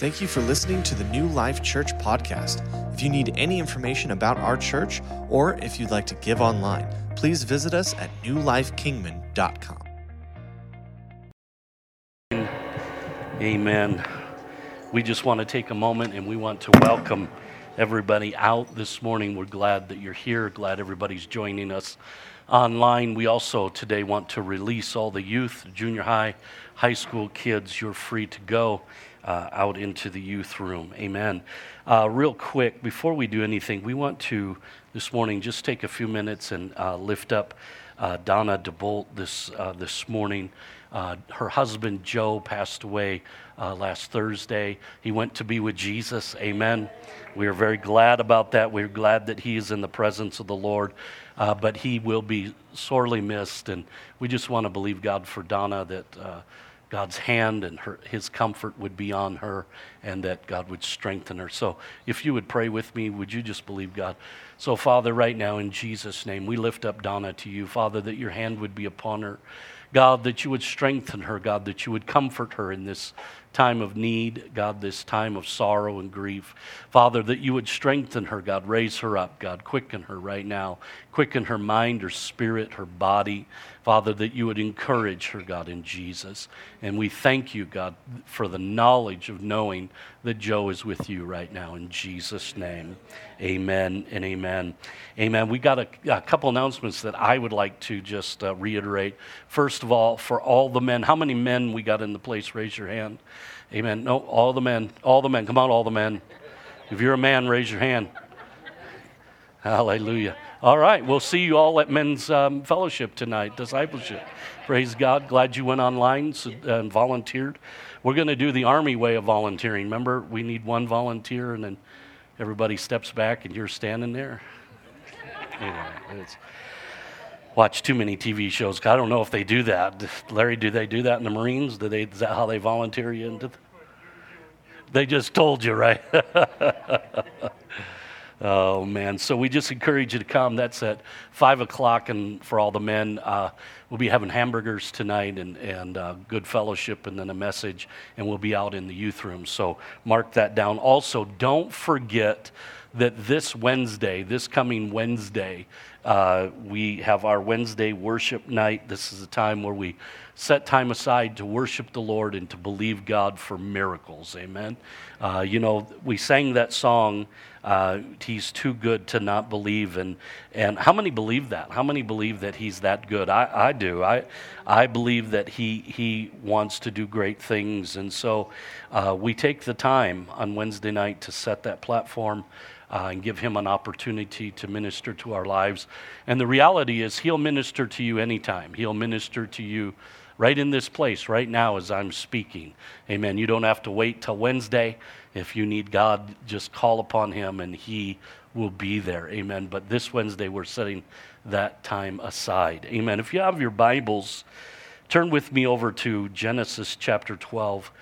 Thank you for listening to the New Life Church podcast. If you need any information about our church or if you'd like to give online, please visit us at newlifekingman.com. Amen. We just want to take a moment and we want to welcome everybody out this morning. We're glad that you're here, glad everybody's joining us online. We also today want to release all the youth, junior high, high school kids. You're free to go uh, out into the youth room. Amen. Uh, real quick, before we do anything, we want to this morning just take a few minutes and uh, lift up uh, Donna DeBolt this uh, this morning. Uh, her husband Joe passed away last Thursday. He went to be with Jesus. Amen. We are very glad about that. We're glad that he is in the presence of the Lord. Uh, but he will be sorely missed, and we just want to believe God for Donna that uh, God's hand and her, his comfort would be on her and that God would strengthen her. So if you would pray with me, would you just believe God? So, Father, right now in Jesus' name, we lift up Donna to you, Father, that your hand would be upon her. God, that you would strengthen her, God, that you would comfort her in this time of need, God, this time of sorrow and grief. Father, that you would strengthen her, God, raise her up, God, quicken her right now, quicken her mind, her spirit, her body. Father, that you would encourage her, God, in Jesus. And we thank you, God, for the knowledge of knowing that Joe is with you right now, in Jesus' name. Amen and amen. Amen. We got a, a couple announcements that I would like to just uh, reiterate. First of all, for all the men, how many men we got in the place? Raise your hand. Amen. No, all the men. All the men. Come on, all the men. If you're a man, raise your hand. Hallelujah. All right, we'll see you all at men's um, fellowship tonight, discipleship. Praise God. Glad you went online and volunteered. We're going to do the Army way of volunteering. Remember, we need one volunteer, and then everybody steps back, and you're standing there. Anyway, watch too many TV shows. I don't know if they do that. Larry, do they do that in the Marines? Do they, is that how they volunteer you into? The, they just told you, right? Oh, man. So we just encourage you to come. That's at 5 o'clock, and for all the men, uh, we'll be having hamburgers tonight and, and uh, good fellowship and then a message, and we'll be out in the youth room. So mark that down. Also, don't forget that this Wednesday, this coming Wednesday, uh, we have our Wednesday worship night. This is a time where we set time aside to worship the Lord and to believe God for miracles. Amen. Uh, you know, we sang that song, uh, He's Too Good to Not Believe. And, and how many believe that? How many believe that He's that good? I, I do. I, I believe that he, he wants to do great things. And so uh, we take the time on Wednesday night to set that platform uh, and give him an opportunity to minister to our lives. And the reality is, he'll minister to you anytime. He'll minister to you right in this place, right now, as I'm speaking. Amen. You don't have to wait till Wednesday. If you need God, just call upon him and he will be there. Amen. But this Wednesday, we're setting that time aside. Amen. If you have your Bibles, turn with me over to Genesis chapter 12.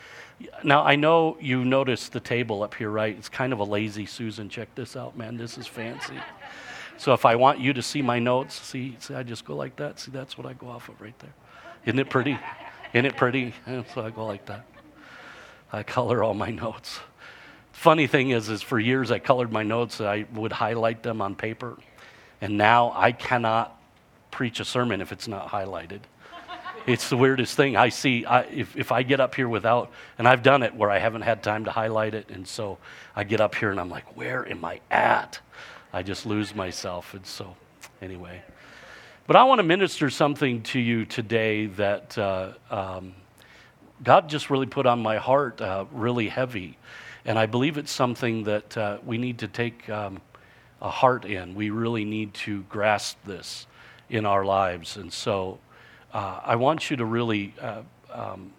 Now, I know you noticed the table up here, right? It's kind of a lazy Susan. Check this out, man. This is fancy. So if I want you to see my notes, see, see, I just go like that. See, that's what I go off of right there. Isn't it pretty? Isn't it pretty? so I go like that. I color all my notes. Funny thing is, is for years I colored my notes. I would highlight them on paper, and now I cannot preach a sermon if it's not highlighted. It's the weirdest thing. I see, I, if, if I get up here without, and I've done it where I haven't had time to highlight it, and so I get up here and I'm like, where am I at? I just lose myself. And so, anyway. But I want to minister something to you today that uh, um, God just really put on my heart uh, really heavy. And I believe it's something that uh, we need to take um, a heart in. We really need to grasp this in our lives. And so uh, I want you to really, uh, um,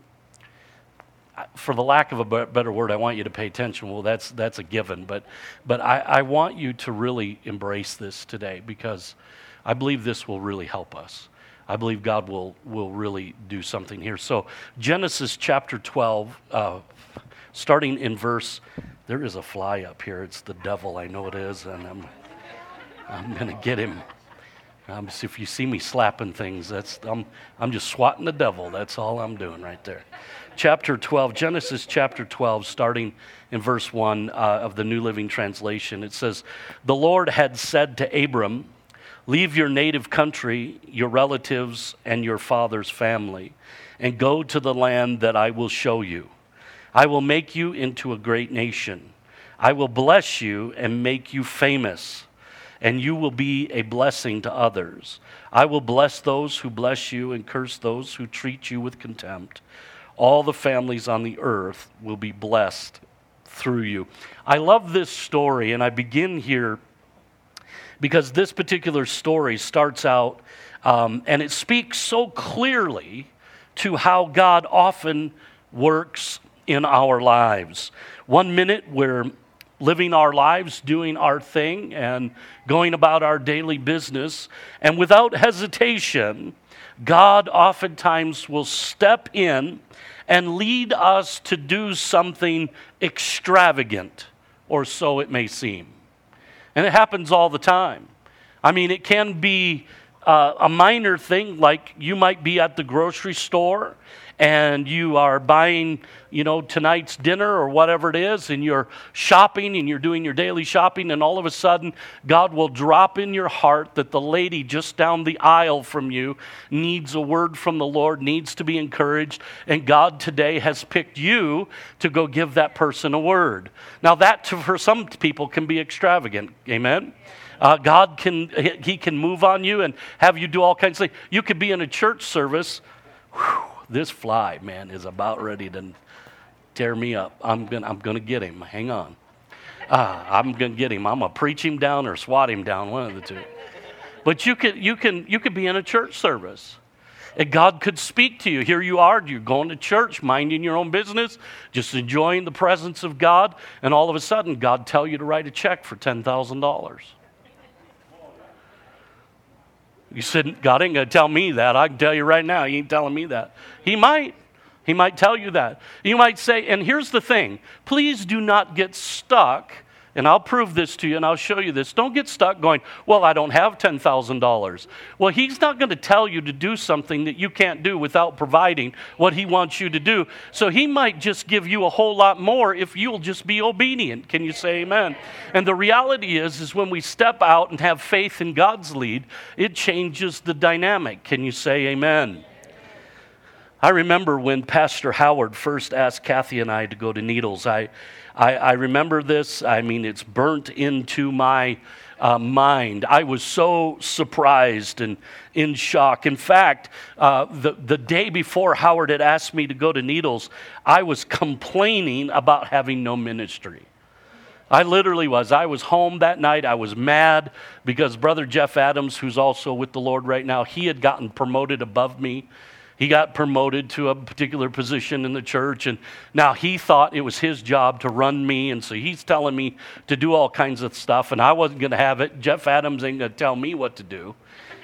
for the lack of a better word, I want you to pay attention. Well, that's, that's a given, but, but I, I want you to really embrace this today because I believe this will really help us. I believe God will, will really do something here. So, Genesis chapter 12, uh, starting in verse, there is a fly up here. It's the devil, I know it is, and I'm, I'm going to get him. Um, if you see me slapping things, that's, I'm, I'm just swatting the devil. That's all I'm doing right there. Chapter 12, Genesis chapter 12, starting in verse 1 uh, of the New Living Translation. It says, The Lord had said to Abram, Leave your native country, your relatives, and your father's family, and go to the land that I will show you. I will make you into a great nation. I will bless you and make you famous and you will be a blessing to others. I will bless those who bless you and curse those who treat you with contempt. All the families on the earth will be blessed through you. I love this story, and I begin here because this particular story starts out um, and it speaks so clearly to how God often works in our lives. One minute we're living our lives, doing our thing, and going about our daily business. And without hesitation, God oftentimes will step in and lead us to do something extravagant, or so it may seem. And it happens all the time. I mean, it can be uh, a minor thing, like you might be at the grocery store and you are buying, you know, tonight's dinner or whatever it is, and you're shopping and you're doing your daily shopping, and all of a sudden, God will drop in your heart that the lady just down the aisle from you needs a word from the Lord, needs to be encouraged, and God today has picked you to go give that person a word. Now, that to, for some people can be extravagant. Amen? Uh, God can, He can move on you and have you do all kinds of things. You could be in a church service. Whew, this fly, man, is about ready to tear me up. I'm going I'm gonna get him. Hang on. Uh, I'm going to get him. I'm going to preach him down or swat him down, one of the two. But you could, you, can, you could be in a church service. And God could speak to you. Here you are, you're going to church, minding your own business, just enjoying the presence of God, and all of a sudden, God tell you to write a check for $10,000. You said, God ain't going to tell me that. I can tell you right now, He ain't telling me that. He might. He might tell you that. You might say, and here's the thing please do not get stuck and I'll prove this to you and I'll show you this. Don't get stuck going, well, I don't have $10,000. Well, He's not going to tell you to do something that you can't do without providing what He wants you to do. So He might just give you a whole lot more if you'll just be obedient. Can you say amen? And the reality is, is when we step out and have faith in God's lead, it changes the dynamic. Can you say amen? I remember when Pastor Howard first asked Kathy and I to go to Needles. I, I, I remember this. I mean, it's burnt into my uh, mind. I was so surprised and in shock. In fact, uh, the, the day before Howard had asked me to go to Needles, I was complaining about having no ministry. I literally was. I was home that night. I was mad because Brother Jeff Adams, who's also with the Lord right now, he had gotten promoted above me he got promoted to a particular position in the church, and now he thought it was his job to run me, and so he's telling me to do all kinds of stuff, and I wasn't going to have it. Jeff Adams ain't going to tell me what to do.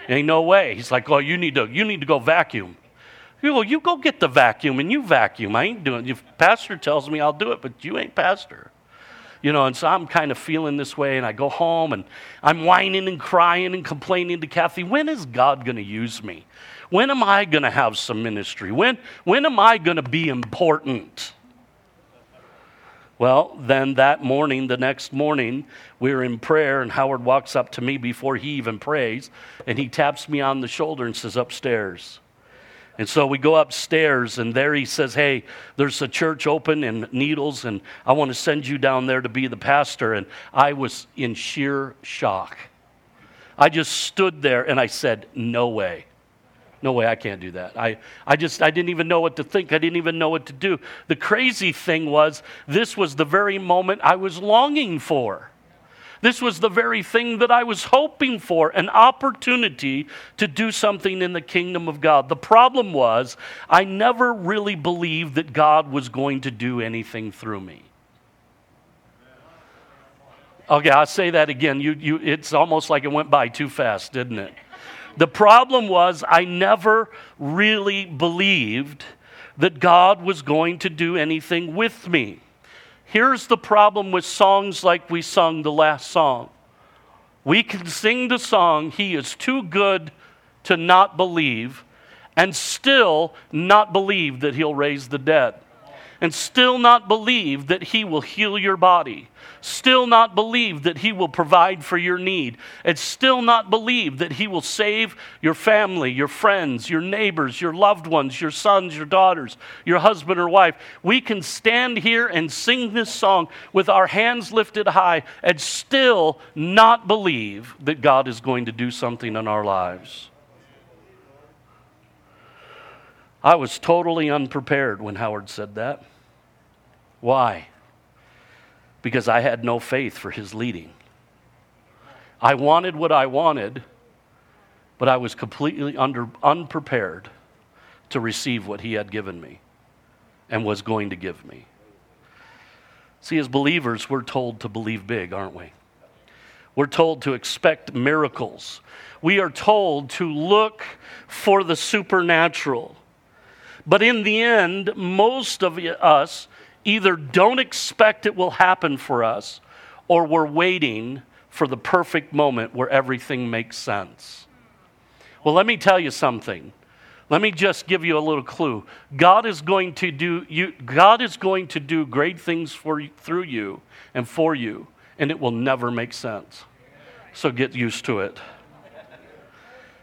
Ain't no way. He's like, "Oh, you need to, you need to go vacuum." Well, you go get the vacuum and you vacuum. I ain't doing. If pastor tells me I'll do it, but you ain't pastor you know, and so I'm kind of feeling this way, and I go home and I'm whining and crying and complaining to Kathy, when is God going to use me? When am I going to have some ministry? When, when am I going to be important? Well, then that morning, the next morning, we are in prayer, and Howard walks up to me before he even prays, and he taps me on the shoulder and says, Upstairs. And so we go upstairs, and there he says, Hey, there's a church open in Needles, and I want to send you down there to be the pastor. And I was in sheer shock. I just stood there and I said, No way. No way, I can't do that. I, I just, I didn't even know what to think. I didn't even know what to do. The crazy thing was, this was the very moment I was longing for. This was the very thing that I was hoping for an opportunity to do something in the kingdom of God. The problem was, I never really believed that God was going to do anything through me. Okay, I'll say that again. You, you, it's almost like it went by too fast, didn't it? The problem was, I never really believed that God was going to do anything with me. Here's the problem with songs like we sung the last song We can sing the song, He is too good to not believe, and still not believe that He'll raise the dead, and still not believe that He will heal your body, still not believe that He will provide for your need, and still not believe that He will save your family, your friends, your neighbors, your loved ones, your sons, your daughters, your husband or wife. We can stand here and sing this song with our hands lifted high and still not believe that God is going to do something in our lives. I was totally unprepared when Howard said that. Why? because I had no faith for his leading. I wanted what I wanted, but I was completely under, unprepared to receive what he had given me and was going to give me. See, as believers, we're told to believe big, aren't we? We're told to expect miracles. We are told to look for the supernatural. But in the end, most of us either don't expect it will happen for us or we're waiting for the perfect moment where everything makes sense. Well, let me tell you something. Let me just give you a little clue. God is going to do you God is going to do great things for you, through you and for you and it will never make sense. So get used to it.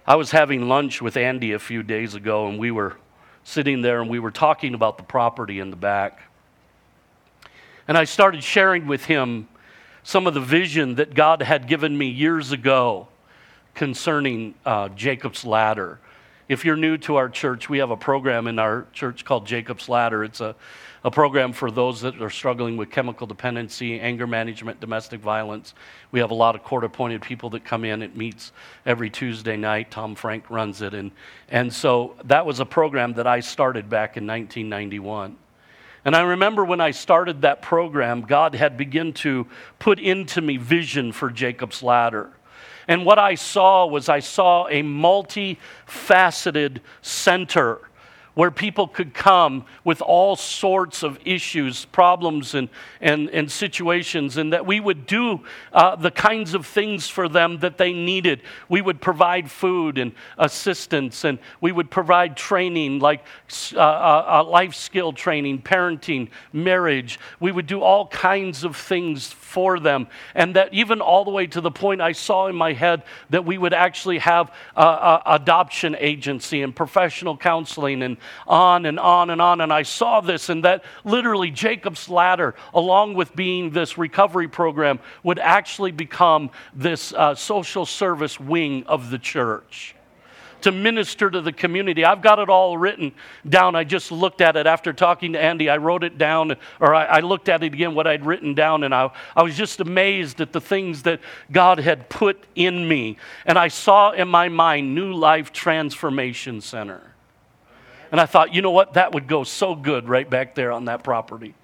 I was having lunch with Andy a few days ago and we were sitting there and we were talking about the property in the back. And I started sharing with him some of the vision that God had given me years ago concerning uh, Jacob's Ladder. If you're new to our church, we have a program in our church called Jacob's Ladder. It's a, a program for those that are struggling with chemical dependency, anger management, domestic violence. We have a lot of court appointed people that come in. It meets every Tuesday night. Tom Frank runs it. And, and so that was a program that I started back in 1991. And I remember when I started that program, God had begun to put into me vision for Jacob's Ladder. And what I saw was I saw a multifaceted center where people could come with all sorts of issues, problems, and, and, and situations, and that we would do uh, the kinds of things for them that they needed. We would provide food and assistance, and we would provide training like uh, uh, uh, life skill training, parenting, marriage. We would do all kinds of things for them, and that even all the way to the point I saw in my head that we would actually have a adoption agency and professional counseling and on and on and on. And I saw this, and that literally Jacob's Ladder, along with being this recovery program, would actually become this uh, social service wing of the church to minister to the community. I've got it all written down. I just looked at it after talking to Andy. I wrote it down, or I, I, looked at it again, what I'd written down, and I, I was just amazed at the things that God had put in me. And I saw in my mind New Life Transformation Center. And I thought, you know what? That would go so good right back there on that property.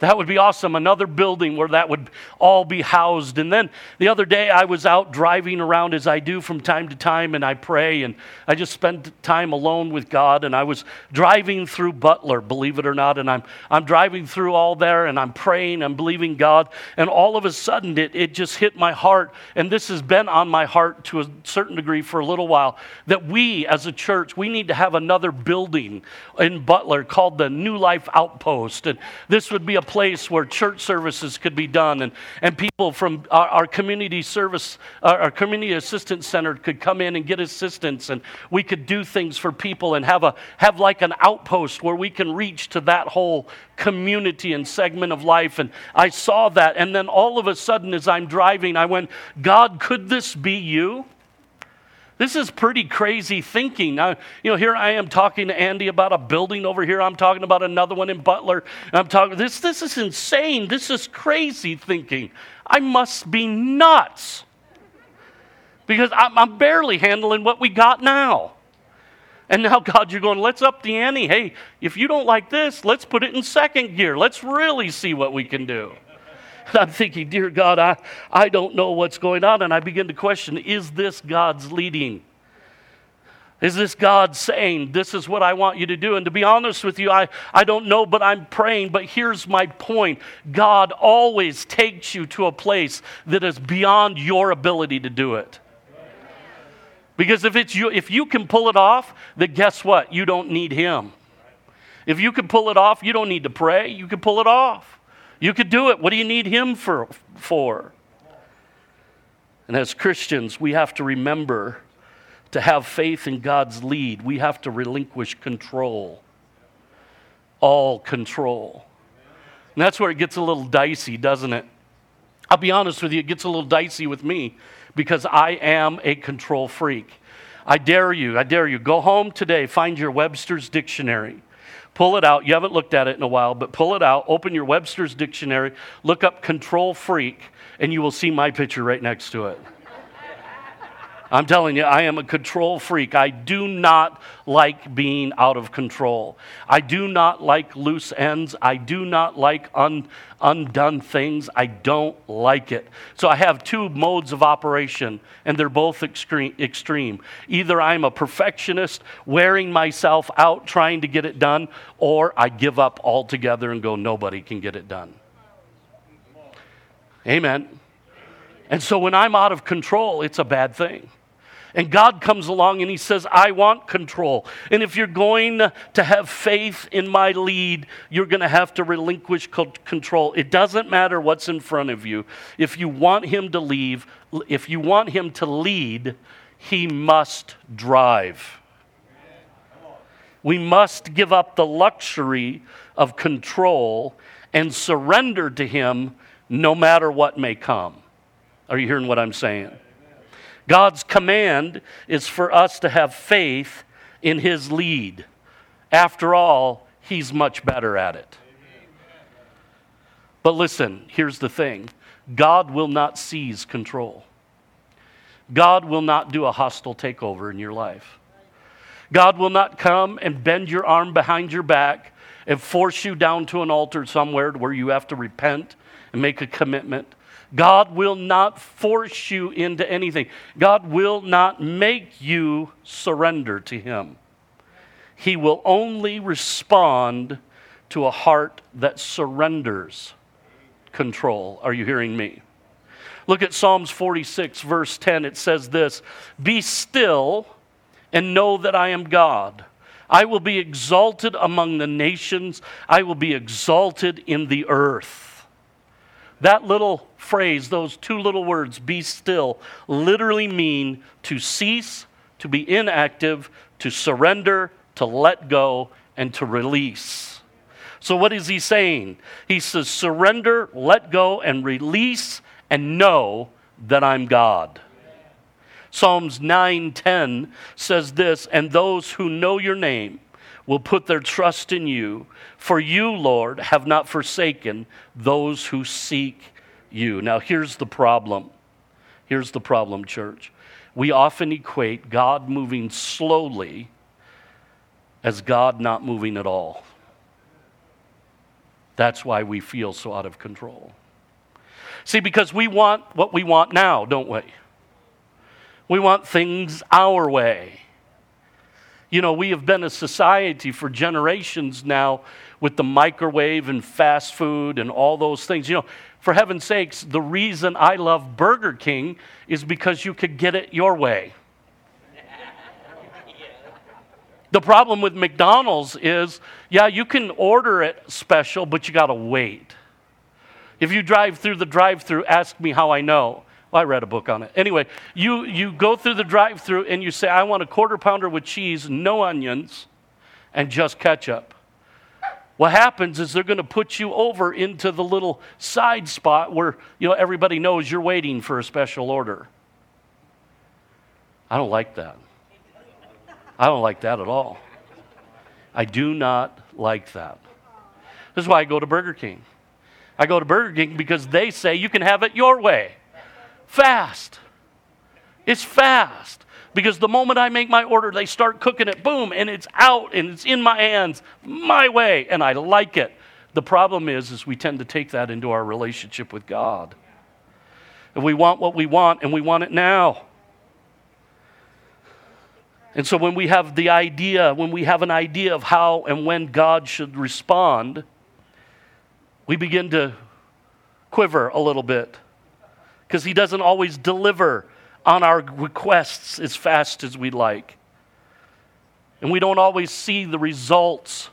That would be awesome. Another building where that would all be housed. And then the other day, I was out driving around as I do from time to time, and I pray, and I just spend time alone with God. And I was driving through Butler, believe it or not, and I'm, I'm driving through all there, and I'm praying, I'm believing God. And all of a sudden, it, it just hit my heart. And this has been on my heart to a certain degree for a little while that we as a church, we need to have another building in Butler called the New Life Outpost. And this would be a place where church services could be done and, and people from our, our community service, our, our, community assistance center could come in and get assistance and we could do things for people and have, a, have like an outpost where we can reach to that whole community and segment of life. And I saw that. And then all of a sudden, as I'm driving, I went, God, could this be you? This is pretty crazy thinking. Now, you know, here I am talking to Andy about a building over here. I'm talking about another one in Butler. I'm talking this this is insane. This is crazy thinking. I must be nuts. Because I'm, I'm barely handling what we got now. And now, God, you're going, let's up the ante. Hey, if you don't like this, let's put it in second gear. Let's really see what we can do. And I'm thinking, dear God, I, I don't know what's going on. And I begin to question is this God's leading? Is this God saying, This is what I want you to do? And to be honest with you, I, I don't know, but I'm praying. But here's my point God always takes you to a place that is beyond your ability to do it. Because if, it's you, if you can pull it off, then guess what? You don't need Him. If you can pull it off, you don't need to pray. You can pull it off. You could do it. What do you need Him for? for? And as Christians, we have to remember to have faith in God's lead, we have to relinquish control. All control. And that's where it gets a little dicey, doesn't it? I'll be honest with you, it gets a little dicey with me because I am a control freak. I dare you, I dare you, go home today, find your Webster's dictionary. Pull it out. You haven't looked at it in a while, but pull it out. Open your Webster's dictionary, look up control freak, and you will see my picture right next to it. I'm telling you, I am a control freak. I do not like being out of control. I do not like loose ends. I do not like un, undone things. I don't like it. So I have two modes of operation, and they're both extreme. extreme. Either I'm a perfectionist, wearing myself out trying to get it done, or I give up altogether and go, nobody can get it done. Amen. And so when I'm out of control, it's a bad thing. And God comes along and He says, I want control. And if you're going to have faith in my lead, you're going to have to relinquish control. It doesn't matter what's in front of you. If you want Him to leave, if you want Him to lead, He must drive. We must give up the luxury of control and surrender to Him no matter what may come. Are you hearing what I'm saying? God's command is for us to have faith in His lead. After all, He's much better at it. But listen, here's the thing God will not seize control. God will not do a hostile takeover in your life. God will not come and bend your arm behind your back and force you down to an altar somewhere where you have to repent and make a commitment. God will not force you into anything. God will not make you surrender to Him. He will only respond to a heart that surrenders control. Are you hearing me? Look at Psalms 46, verse 10. It says this Be still and know that I am God. I will be exalted among the nations, I will be exalted in the earth. That little phrase, those two little words, be still, literally mean to cease, to be inactive, to surrender, to let go, and to release. So, what is he saying? He says, surrender, let go, and release, and know that I'm God. Psalms 9:10 says this, and those who know your name will put their trust in you. For you, Lord, have not forsaken those who seek you. Now, here's the problem. Here's the problem, church. We often equate God moving slowly as God not moving at all. That's why we feel so out of control. See, because we want what we want now, don't we? We want things our way. You know, we have been a society for generations now with the microwave and fast food and all those things. You know, for heaven's sakes, the reason I love Burger King is because you could get it your way. The problem with McDonald's is, yeah, you can order it special, but you got to wait. If you drive through the drive through, ask me how I know. Well, I read a book on it. Anyway, you, you go through the drive through and you say, I want a quarter pounder with cheese, no onions, and just ketchup. What happens is they're going to put you over into the little side spot where you know everybody knows you're waiting for a special order. I don't like that. I don't like that at all. I do not like that. This is why I go to Burger King. I go to Burger King because they say you can have it your way fast. It's fast. Because the moment I make my order, they start cooking it, boom, and it's out and it's in my hands, my way, and I like it. The problem is, is we tend to take that into our relationship with God. And we want what we want, and we want it now. And so when we have the idea, when we have an idea of how and when God should respond, we begin to quiver a little bit because He doesn't always deliver on our requests as fast as we'd like. And we don't always see the results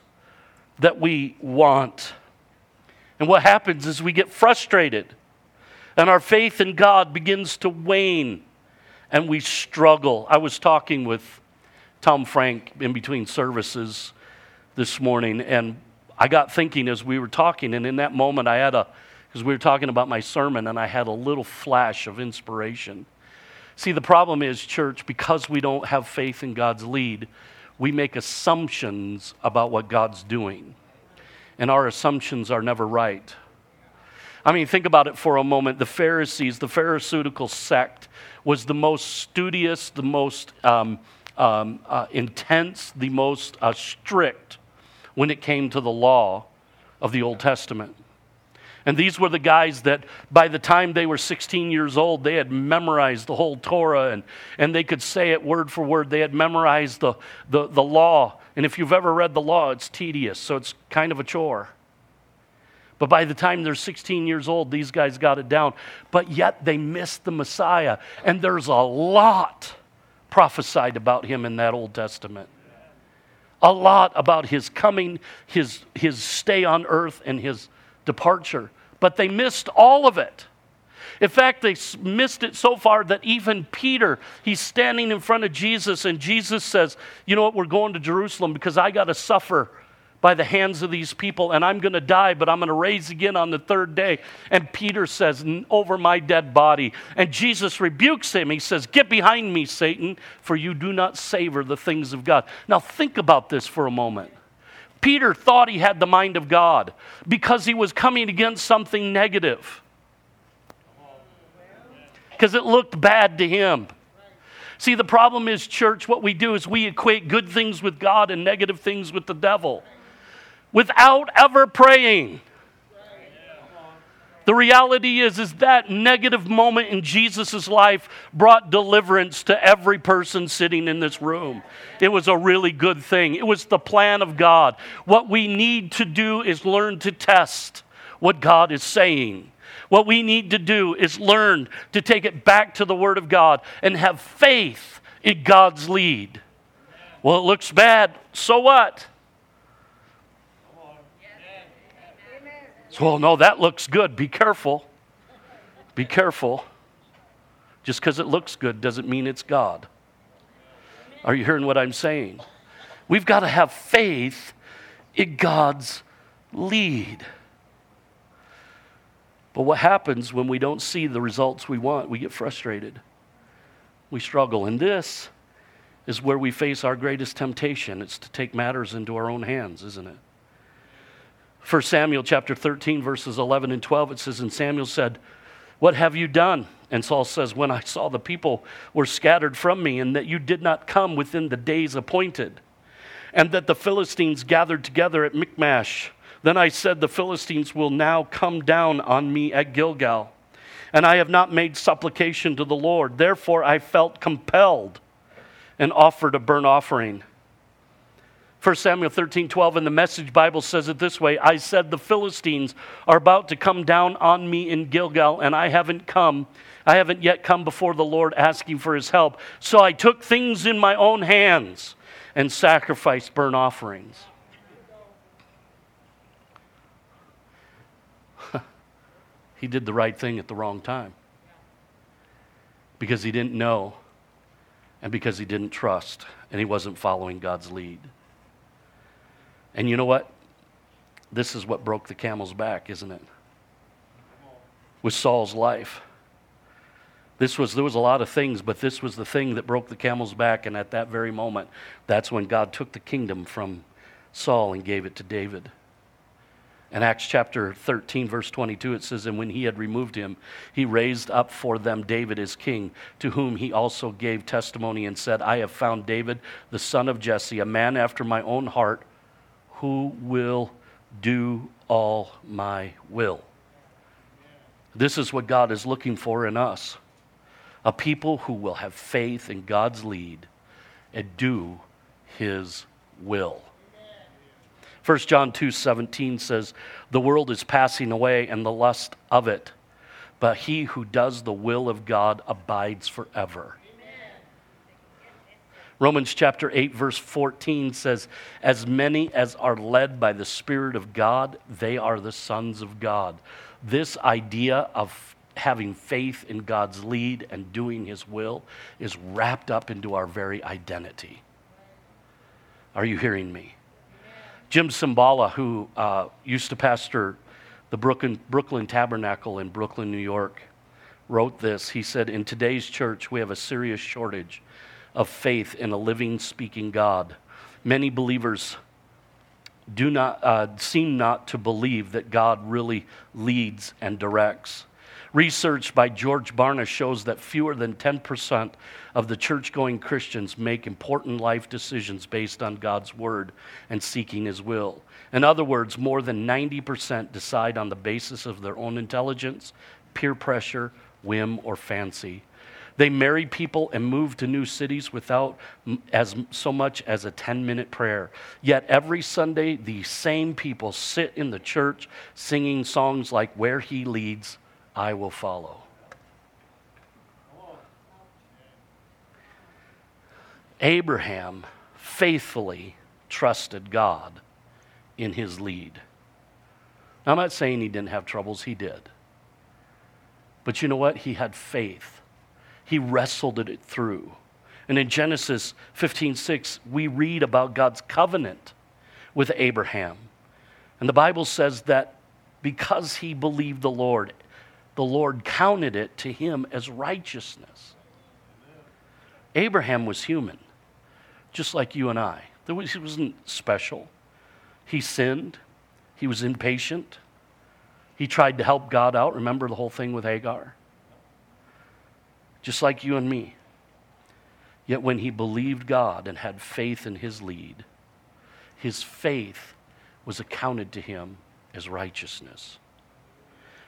that we want. And what happens is we get frustrated, and our faith in God begins to wane, and we struggle. I was talking with Tom Frank in between services this morning, and I got thinking as we were talking, and in that moment, I had a, because we were talking about my sermon, and I had a little flash of inspiration. See, the problem is, church, because we don't have faith in God's lead, we make assumptions about what God's doing. And our assumptions are never right. I mean, think about it for a moment. The Pharisees, the Pharisaical sect, was the most studious, the most um, um, uh, intense, the most uh, strict when it came to the law of the Old Testament. And these were the guys that by the time they were 16 years old, they had memorized the whole Torah and, and they could say it word for word. They had memorized the, the, the law. And if you've ever read the law, it's tedious, so it's kind of a chore. But by the time they're 16 years old, these guys got it down. But yet they missed the Messiah. And there's a lot prophesied about him in that Old Testament. A lot about his coming, his, his stay on earth, and his departure but they missed all of it. In fact, they missed it so far that even Peter, he's standing in front of Jesus, and Jesus says, You know what? We're going to Jerusalem because I got to suffer by the hands of these people, and I'm going to die, but I'm going to raise again on the third day. And Peter says, Over my dead body. And Jesus rebukes him. He says, Get behind me, Satan, for you do not savor the things of God. Now, think about this for a moment. Peter thought he had the mind of God because he was coming against something negative. Because it looked bad to him. See, the problem is, church, what we do is we equate good things with God and negative things with the devil without ever praying. The reality is, is that negative moment in Jesus' life brought deliverance to every person sitting in this room. It was a really good thing. It was the plan of God. What we need to do is learn to test what God is saying. What we need to do is learn to take it back to the Word of God and have faith in God's lead. Well, it looks bad. So what? Well, no, that looks good. Be careful. Be careful. Just because it looks good doesn't mean it's God. Are you hearing what I'm saying? We've got to have faith in God's lead. But what happens when we don't see the results we want? We get frustrated. We struggle. And this is where we face our greatest temptation. It's to take matters into our own hands, isn't it? 1 Samuel chapter 13, verses 11 and 12, it says, And Samuel said, What have you done? And Saul says, When I saw the people were scattered from me, and that you did not come within the days appointed, and that the Philistines gathered together at Michmash, then I said, The Philistines will now come down on me at Gilgal. And I have not made supplication to the Lord. Therefore I felt compelled and offered a burnt offering. 1 Samuel 13, 12 in the Message Bible says it this way I said, The Philistines are about to come down on me in Gilgal, and I haven't come. I haven't yet come before the Lord asking for his help. So I took things in my own hands and sacrificed burnt offerings. he did the right thing at the wrong time because he didn't know and because he didn't trust and he wasn't following God's lead. And you know what? This is what broke the camel's back, isn't it? With Saul's life. This was there was a lot of things, but this was the thing that broke the camel's back, and at that very moment, that's when God took the kingdom from Saul and gave it to David. In Acts chapter 13, verse 22, it says, And when he had removed him, he raised up for them David as king, to whom he also gave testimony and said, I have found David, the son of Jesse, a man after my own heart who will do all my will. This is what God is looking for in us a people who will have faith in God's lead and do his will. 1 John 2 17 says, The world is passing away and the lust of it, but he who does the will of God abides forever. Romans chapter 8, verse 14 says, As many as are led by the Spirit of God, they are the sons of God. This idea of having faith in God's lead and doing His will is wrapped up into our very identity. Are you hearing me? Jim Cymbala, who uh, used to pastor the Brooklyn, Brooklyn Tabernacle in Brooklyn, New York, wrote this. He said, In today's church, we have a serious shortage of faith in a living, speaking God. Many believers do not uh, seem not to believe that God really leads and directs. Research by George Barna shows that fewer than 10% of the church going Christians make important life decisions based on God's word and seeking his will. In other words, more than 90% decide on the basis of their own intelligence, peer pressure, whim, or fancy. They marry people and move to new cities without as so much as a 10 minute prayer. Yet every Sunday, these same people sit in the church singing songs like Where He Leads, I Will Follow. Abraham faithfully trusted God in his lead. Now, I'm not saying he didn't have troubles, he did. But you know what? He had faith he wrestled it through. And in Genesis 15:6, we read about God's covenant with Abraham. And the Bible says that because he believed the Lord, the Lord counted it to him as righteousness. Abraham was human, just like you and I. Was, he wasn't special. He sinned. He was impatient. He tried to help God out. Remember the whole thing with Hagar? Just like you and me. Yet when he believed God and had faith in his lead, his faith was accounted to him as righteousness.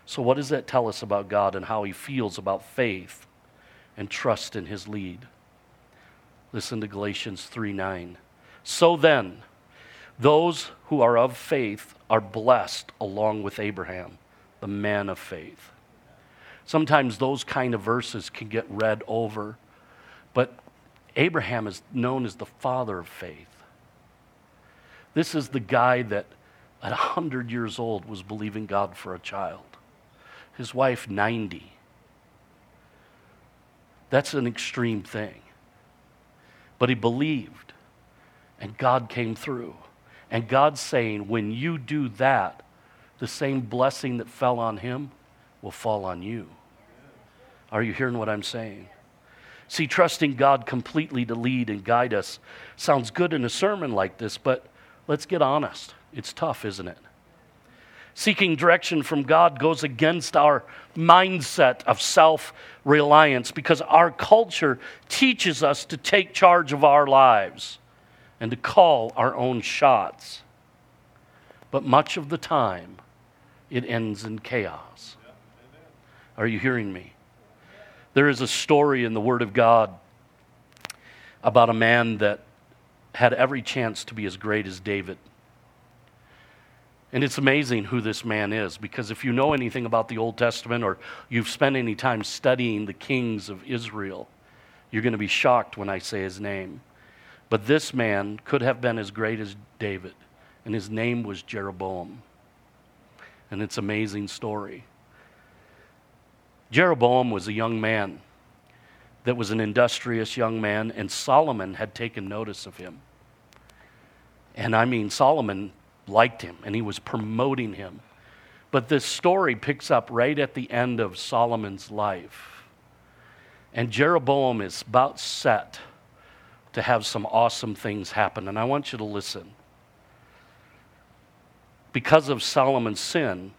So, what does that tell us about God and how he feels about faith and trust in his lead? Listen to Galatians 3 9. So then, those who are of faith are blessed along with Abraham, the man of faith. Sometimes those kind of verses can get read over. But Abraham is known as the father of faith. This is the guy that at 100 years old was believing God for a child. His wife, 90. That's an extreme thing. But he believed, and God came through. And God's saying, when you do that, the same blessing that fell on him will fall on you. Are you hearing what I'm saying? See, trusting God completely to lead and guide us sounds good in a sermon like this, but let's get honest. It's tough, isn't it? Seeking direction from God goes against our mindset of self reliance because our culture teaches us to take charge of our lives and to call our own shots. But much of the time, it ends in chaos. Are you hearing me? There is a story in the Word of God about a man that had every chance to be as great as David. And it's amazing who this man is because if you know anything about the Old Testament or you've spent any time studying the kings of Israel, you're going to be shocked when I say his name. But this man could have been as great as David, and his name was Jeroboam. And it's an amazing story. Jeroboam was a young man that was an industrious young man, and Solomon had taken notice of him. And I mean, Solomon liked him and he was promoting him. But this story picks up right at the end of Solomon's life. And Jeroboam is about set to have some awesome things happen. And I want you to listen. Because of Solomon's sin,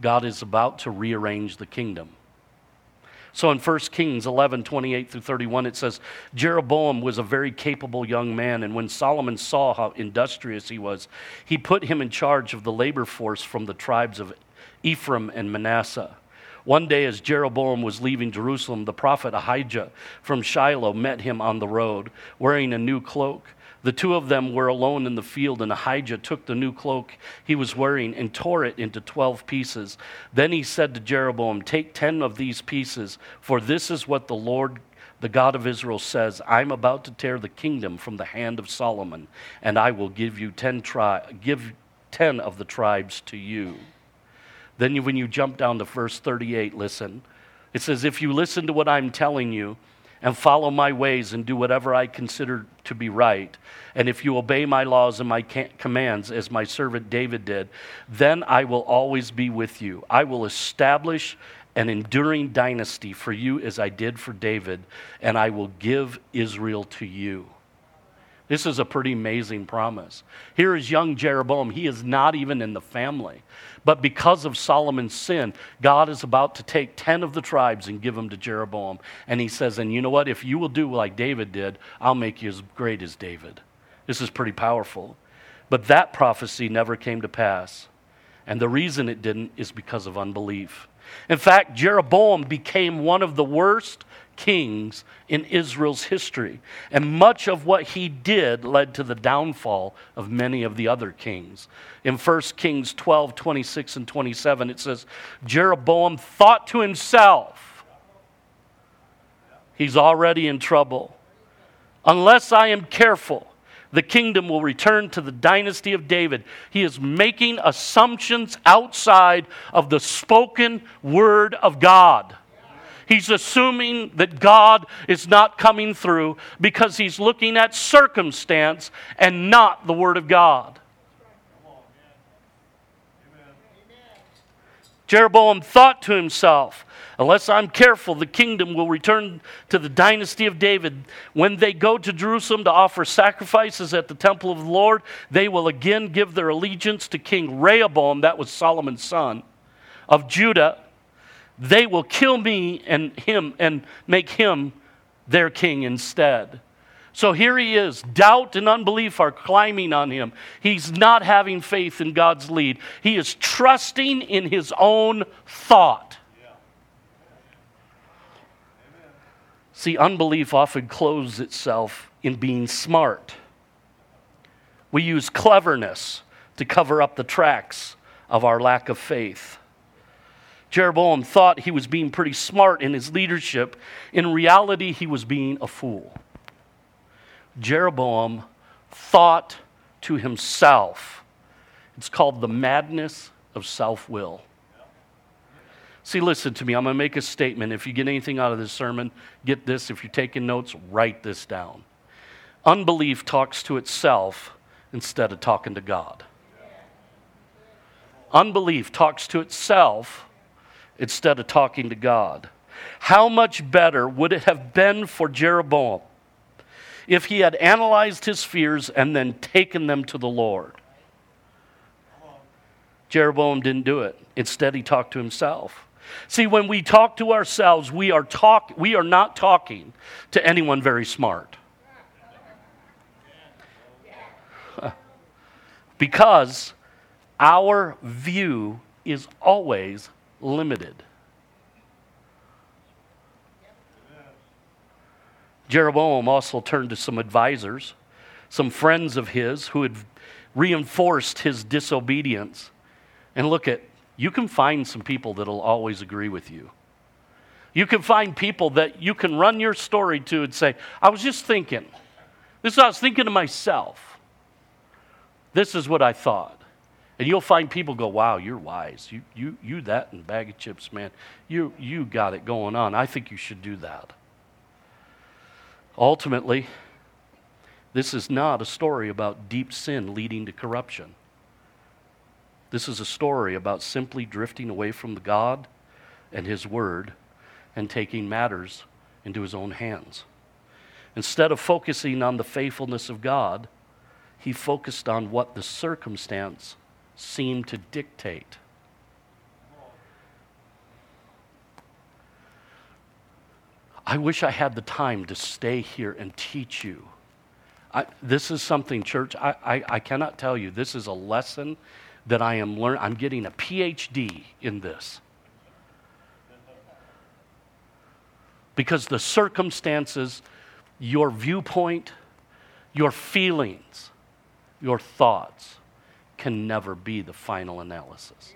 God is about to rearrange the kingdom. So in 1 Kings 11, 28 through 31, it says, Jeroboam was a very capable young man, and when Solomon saw how industrious he was, he put him in charge of the labor force from the tribes of Ephraim and Manasseh. One day, as Jeroboam was leaving Jerusalem, the prophet Ahijah from Shiloh met him on the road, wearing a new cloak. The two of them were alone in the field, and Ahijah took the new cloak he was wearing and tore it into twelve pieces. Then he said to Jeroboam, Take ten of these pieces, for this is what the Lord the God of Israel says, I'm about to tear the kingdom from the hand of Solomon, and I will give you ten tri- give ten of the tribes to you. Then, when you jump down to verse 38, listen. It says, If you listen to what I'm telling you and follow my ways and do whatever I consider to be right, and if you obey my laws and my commands, as my servant David did, then I will always be with you. I will establish an enduring dynasty for you as I did for David, and I will give Israel to you. This is a pretty amazing promise. Here is young Jeroboam. He is not even in the family. But because of Solomon's sin, God is about to take 10 of the tribes and give them to Jeroboam. And he says, And you know what? If you will do like David did, I'll make you as great as David. This is pretty powerful. But that prophecy never came to pass. And the reason it didn't is because of unbelief. In fact, Jeroboam became one of the worst kings in Israel's history. And much of what he did led to the downfall of many of the other kings. In 1 Kings 12, 26, and 27, it says, Jeroboam thought to himself, he's already in trouble. Unless I am careful, the kingdom will return to the dynasty of David. He is making assumptions outside of the spoken word of God. He's assuming that God is not coming through because he's looking at circumstance and not the Word of God. Jeroboam thought to himself, Unless I'm careful, the kingdom will return to the dynasty of David. When they go to Jerusalem to offer sacrifices at the temple of the Lord, they will again give their allegiance to King Rehoboam, that was Solomon's son, of Judah, they will kill me and him and make him their king instead. So here he is. Doubt and unbelief are climbing on him. He's not having faith in God's lead. He is trusting in his own thought. See, unbelief often clothes itself in being smart. We use cleverness to cover up the tracks of our lack of faith. Jeroboam thought he was being pretty smart in his leadership. In reality, he was being a fool. Jeroboam thought to himself. It's called the madness of self will. See, listen to me. I'm going to make a statement. If you get anything out of this sermon, get this. If you're taking notes, write this down. Unbelief talks to itself instead of talking to God. Unbelief talks to itself instead of talking to God. How much better would it have been for Jeroboam if he had analyzed his fears and then taken them to the Lord? Jeroboam didn't do it. Instead, he talked to himself. See, when we talk to ourselves, we are, talk, we are not talking to anyone very smart. because our view is always limited. Jeroboam also turned to some advisors, some friends of his who had reinforced his disobedience. And look at, you can find some people that'll always agree with you. You can find people that you can run your story to and say, I was just thinking. This is what I was thinking to myself. This is what I thought. And you'll find people go, wow, you're wise. You, you, you that and bag of chips, man. You, you got it going on. I think you should do that. Ultimately, this is not a story about deep sin leading to corruption. This is a story about simply drifting away from the God and His Word and taking matters into His own hands. Instead of focusing on the faithfulness of God, he focused on what the circumstance seem to dictate. I wish I had the time to stay here and teach you. I, this is something, church, I, I, I, cannot tell you. This is a lesson that I am learning. I'm getting a PhD in this. Because the circumstances, your viewpoint, your feelings, your thoughts can never be the final analysis.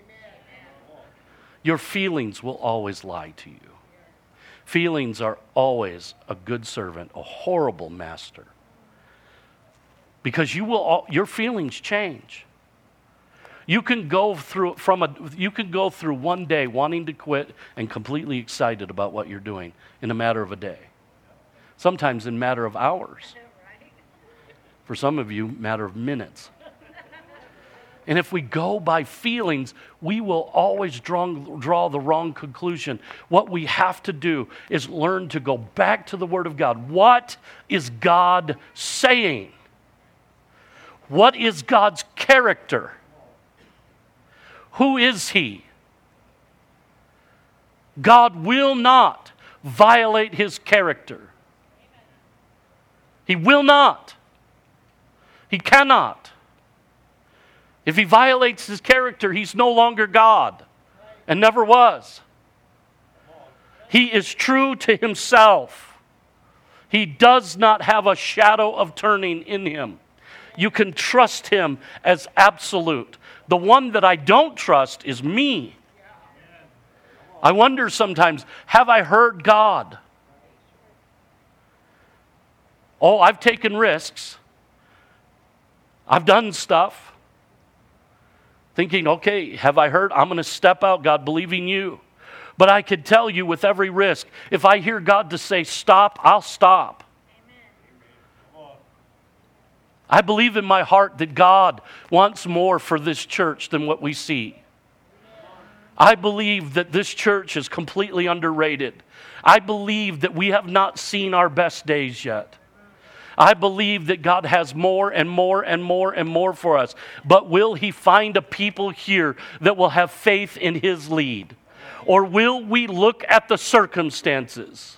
Your feelings will always lie to you. Feelings are always a good servant, a horrible master. Because you will all, your feelings change. You can go through from a you can go through one day wanting to quit and completely excited about what you're doing in a matter of a day. Sometimes in matter of hours. For some of you, matter of minutes. And if we go by feelings, we will always draw, draw the wrong conclusion. What we have to do is learn to go back to the Word of God. What is God saying? What is God's character? Who is He? God will not violate His character. He will not. He cannot. If he violates his character, he's no longer God and never was. He is true to himself. He does not have a shadow of turning in him. You can trust him as absolute. The one that I don't trust is me. I wonder sometimes have I heard God? Oh, I've taken risks. I've done stuff. Thinking, okay, have I heard? I'm going to step out, God, believing you. But I could tell you with every risk, if I hear God to say stop, I'll stop. I believe in my heart that God wants more for this church than what we see. I believe that this church is completely underrated. I believe that we have not seen our best days yet. I believe that God has more and more and more and more for us. But will He find a people here that will have faith in His lead? Or will we look at the circumstances?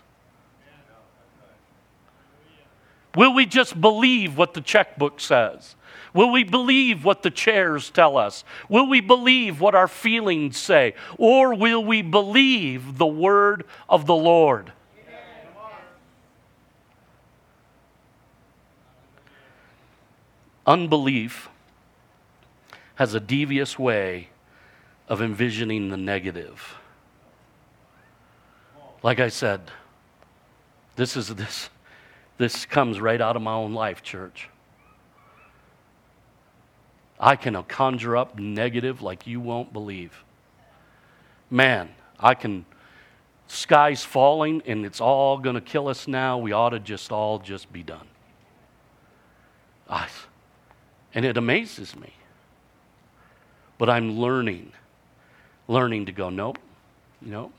Will we just believe what the checkbook says? Will we believe what the chairs tell us? Will we believe what our feelings say? Or will we believe the word of the Lord? Unbelief has a devious way of envisioning the negative. Like I said, this is this this comes right out of my own life, church. I can conjure up negative like you won't believe. Man, I can sky's falling and it's all going to kill us now. We ought to just all just be done. I, and it amazes me. But I'm learning, learning to go, nope, know.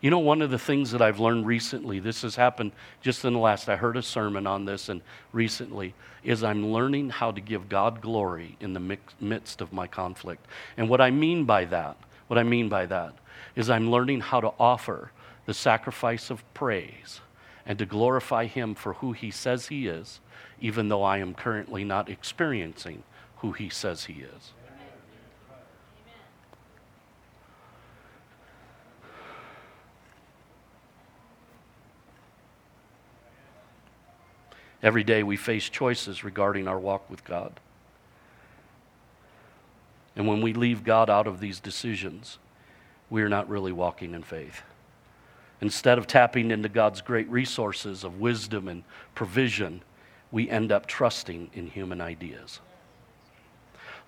You know, one of the things that I've learned recently, this has happened just in the last, I heard a sermon on this and recently, is I'm learning how to give God glory in the midst of my conflict. And what I mean by that, what I mean by that, is I'm learning how to offer the sacrifice of praise and to glorify Him for who He says He is even though I am currently not experiencing who He says He is. Every day we face choices regarding our walk with God. And when we leave God out of these decisions, we are not really walking in faith. Instead of tapping into God's great resources of wisdom and provision, we end up trusting in human ideas.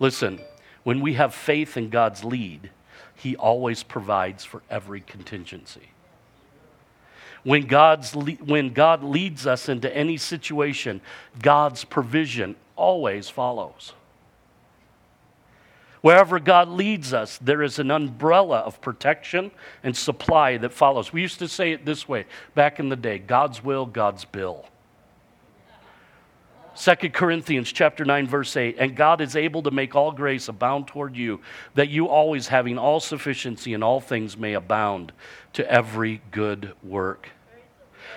Listen, when we have faith in God's lead, He always provides for every contingency. When, God's when God leads us into any situation, God's provision always follows. Wherever God leads us, there is an umbrella of protection and supply that follows. We used to say it this way back in the day God's will, God's bill. 2 Corinthians chapter 9 verse 8 and God is able to make all grace abound toward you that you always having all sufficiency in all things may abound to every good work.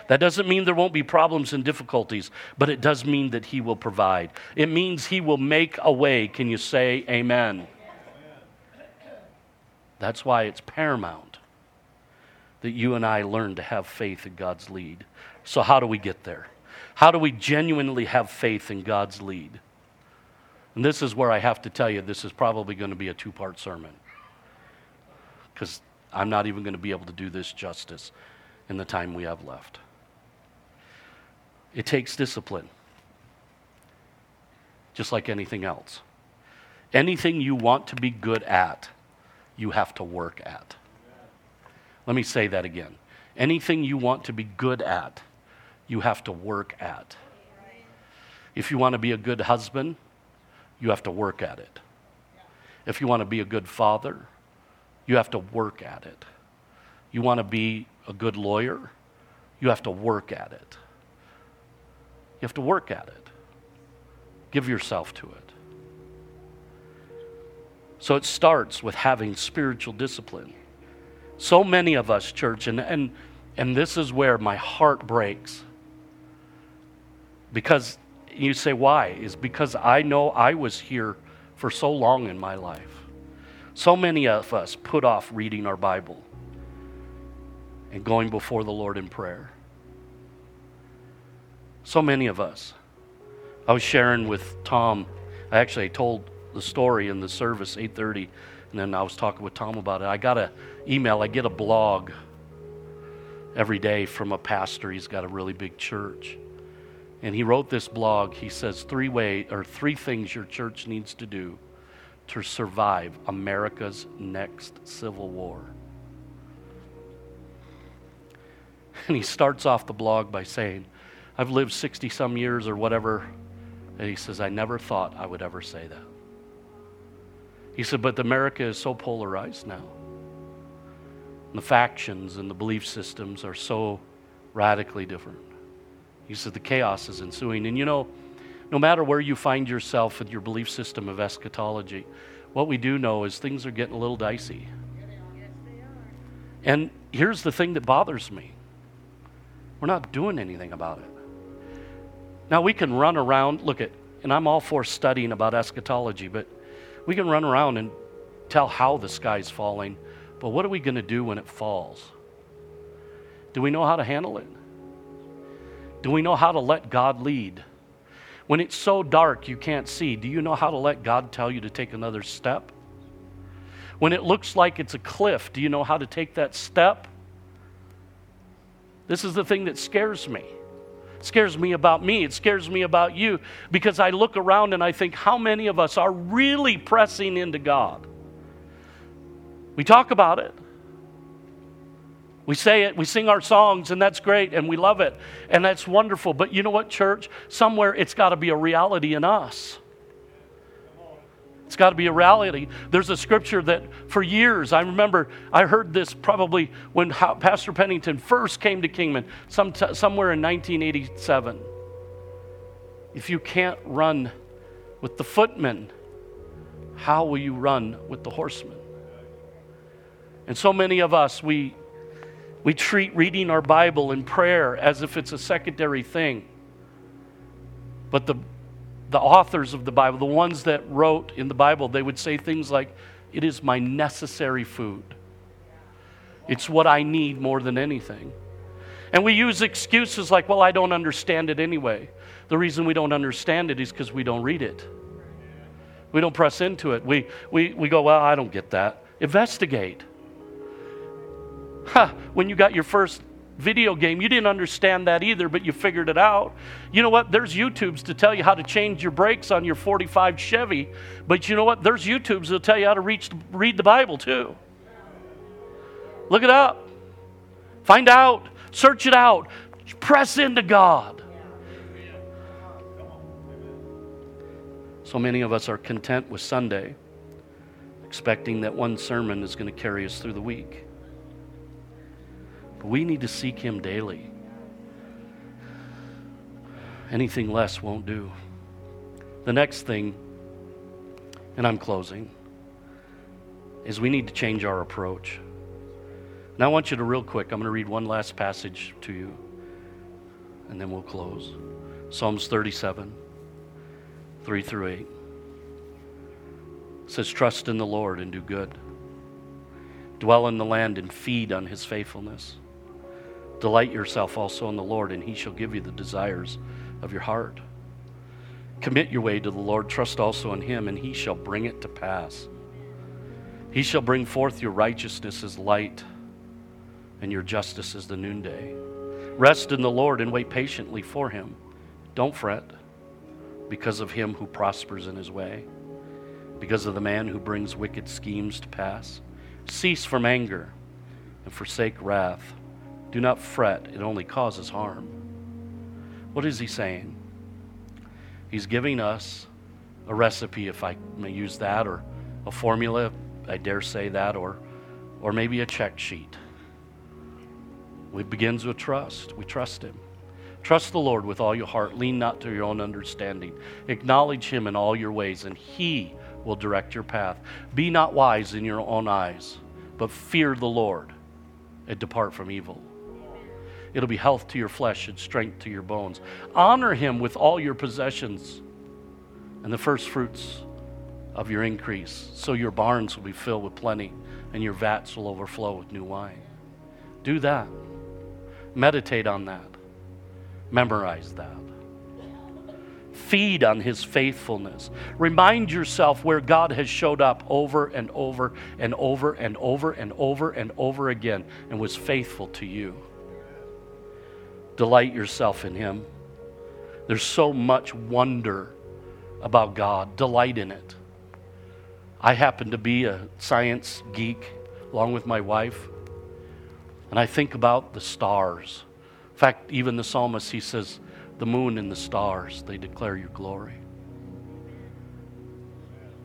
That doesn't mean there won't be problems and difficulties, but it does mean that he will provide. It means he will make a way. Can you say amen? That's why it's paramount that you and I learn to have faith in God's lead. So, how do we get there? How do we genuinely have faith in God's lead? And this is where I have to tell you this is probably going to be a two part sermon because I'm not even going to be able to do this justice in the time we have left. It takes discipline, just like anything else. Anything you want to be good at, you have to work at. Let me say that again. Anything you want to be good at, you have to work at. If you want to be a good husband, you have to work at it. If you want to be a good father, you have to work at it. You want to be a good lawyer, you have to work at it. You have to work at it. Give yourself to it. So it starts with having spiritual discipline. So many of us, church, and, and, and this is where my heart breaks. Because you say, why? Is because I know I was here for so long in my life. So many of us put off reading our Bible and going before the Lord in prayer. So many of us. I was sharing with Tom. I actually told the story in the service 8:30, and then I was talking with Tom about it. I got an email. I get a blog every day from a pastor. He's got a really big church, and he wrote this blog. He says three way or three things your church needs to do to survive America's next civil war. And he starts off the blog by saying, I've lived 60 some years or whatever. And he says, I never thought I would ever say that. He said, but America is so polarized now. And the factions and the belief systems are so radically different. He said, the chaos is ensuing. And you know, no matter where you find yourself with your belief system of eschatology, what we do know is things are getting a little dicey. And here's the thing that bothers me we're not doing anything about it. Now, we can run around, look at, and I'm all for studying about eschatology, but we can run around and tell how the sky's falling, but what are we going to do when it falls? Do we know how to handle it? Do we know how to let God lead? When it's so dark you can't see, do you know how to let God tell you to take another step? When it looks like it's a cliff, do you know how to take that step? This is the thing that scares me. It scares me about me. It scares me about you because I look around and I think, how many of us are really pressing into God? We talk about it. We say it, we sing our songs, and that's great, and we love it, and that's wonderful. But you know what, church? Somewhere it's got to be a reality in us. It's got to be a reality. There's a scripture that for years, I remember I heard this probably when Pastor Pennington first came to Kingman, some t- somewhere in 1987. If you can't run with the footmen, how will you run with the horsemen? And so many of us, we, we treat reading our Bible and prayer as if it's a secondary thing. But the the authors of the Bible, the ones that wrote in the Bible, they would say things like, It is my necessary food. It's what I need more than anything. And we use excuses like, Well, I don't understand it anyway. The reason we don't understand it is because we don't read it. We don't press into it. We, we, we go, Well, I don't get that. Investigate. Huh, when you got your first video game. You didn't understand that either, but you figured it out. You know what? There's YouTubes to tell you how to change your brakes on your 45 Chevy, but you know what? There's YouTubes that'll tell you how to reach, read the Bible too. Look it up. Find out. Search it out. Press into God. So many of us are content with Sunday, expecting that one sermon is going to carry us through the week. But we need to seek Him daily. Anything less won't do. The next thing, and I'm closing, is we need to change our approach. Now, I want you to, real quick, I'm going to read one last passage to you, and then we'll close. Psalms 37, 3 through 8. It says, Trust in the Lord and do good. Dwell in the land and feed on his faithfulness. Delight yourself also in the Lord, and he shall give you the desires of your heart. Commit your way to the Lord, trust also in him, and he shall bring it to pass. He shall bring forth your righteousness as light, and your justice as the noonday. Rest in the Lord and wait patiently for him. Don't fret because of him who prospers in his way, because of the man who brings wicked schemes to pass. Cease from anger and forsake wrath. Do not fret, it only causes harm. What is he saying? He's giving us a recipe, if I may use that, or a formula, I dare say that, or, or maybe a check sheet. It begins with trust. We trust Him. Trust the Lord with all your heart. Lean not to your own understanding. Acknowledge Him in all your ways, and He will direct your path. Be not wise in your own eyes, but fear the Lord and depart from evil. It'll be health to your flesh and strength to your bones. Honor him with all your possessions and the first fruits of your increase, so your barns will be filled with plenty and your vats will overflow with new wine. Do that. Meditate on that. Memorize that. Feed on his faithfulness. Remind yourself where God has showed up over and over and over and over and over and over again and was faithful to you. Delight yourself in him. There's so much wonder about God. Delight in it. I happen to be a science geek along with my wife, and I think about the stars. In fact, even the psalmist, he says, the moon and the stars, they declare your glory.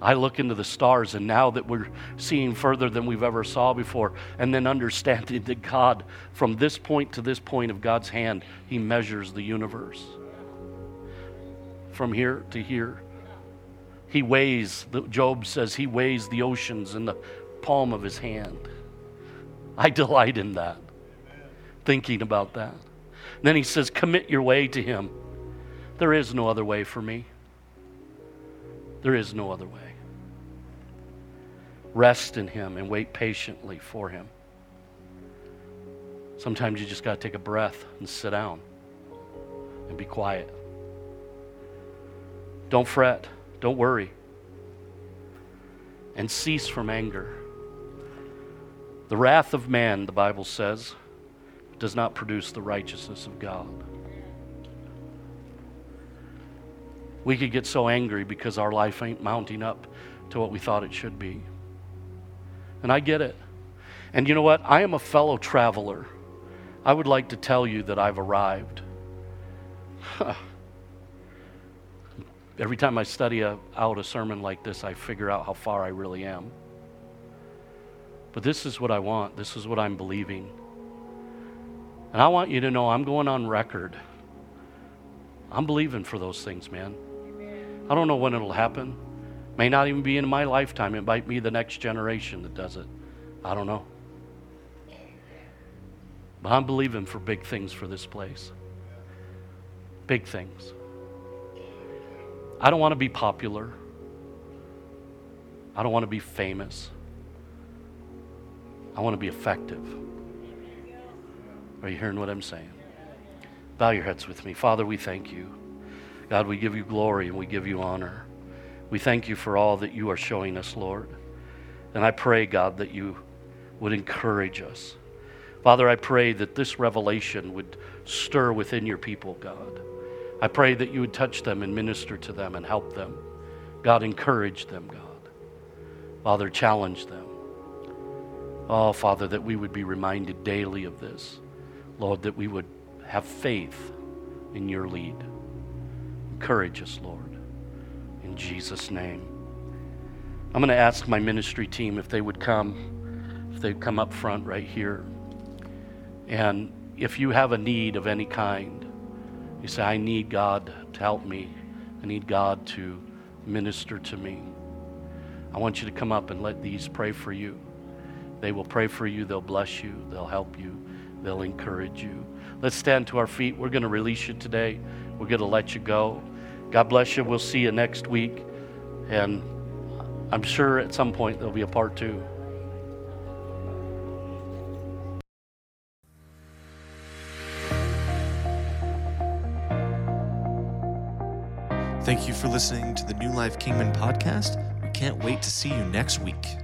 I look into the stars, and now that we're seeing further than we've ever saw before, and then understanding that God, from this point to this point of God's hand, He measures the universe. From here to here. He weighs, Job says, He weighs the oceans in the palm of His hand. I delight in that, thinking about that. And then he says, Commit your way to him. There is no other way for me. There is no other way. Rest in him and wait patiently for him. Sometimes you just got to take a breath and sit down and be quiet. Don't fret. Don't worry. And cease from anger. The wrath of man, the Bible says, does not produce the righteousness of God. We could get so angry because our life ain't mounting up to what we thought it should be. And I get it. And you know what? I am a fellow traveler. I would like to tell you that I've arrived. Every time I study a, out a sermon like this, I figure out how far I really am. But this is what I want. This is what I'm believing. And I want you to know I'm going on record. I'm believing for those things, man. I don't know when it'll happen. May not even be in my lifetime. It might be the next generation that does it. I don't know. But I'm believing for big things for this place. Big things. I don't want to be popular. I don't want to be famous. I want to be effective. Are you hearing what I'm saying? Bow your heads with me. Father, we thank you. God, we give you glory and we give you honor. We thank you for all that you are showing us, Lord. And I pray, God, that you would encourage us. Father, I pray that this revelation would stir within your people, God. I pray that you would touch them and minister to them and help them. God, encourage them, God. Father, challenge them. Oh, Father, that we would be reminded daily of this. Lord, that we would have faith in your lead. Encourage us, Lord. Jesus' name. I'm going to ask my ministry team if they would come, if they'd come up front right here. And if you have a need of any kind, you say, I need God to help me. I need God to minister to me. I want you to come up and let these pray for you. They will pray for you, they'll bless you, they'll help you they'll encourage you. Let's stand to our feet. We're going to release you today. We're going to let you go. God bless you. We'll see you next week. And I'm sure at some point there'll be a part two. Thank you for listening to the New Life Kingman podcast. We can't wait to see you next week.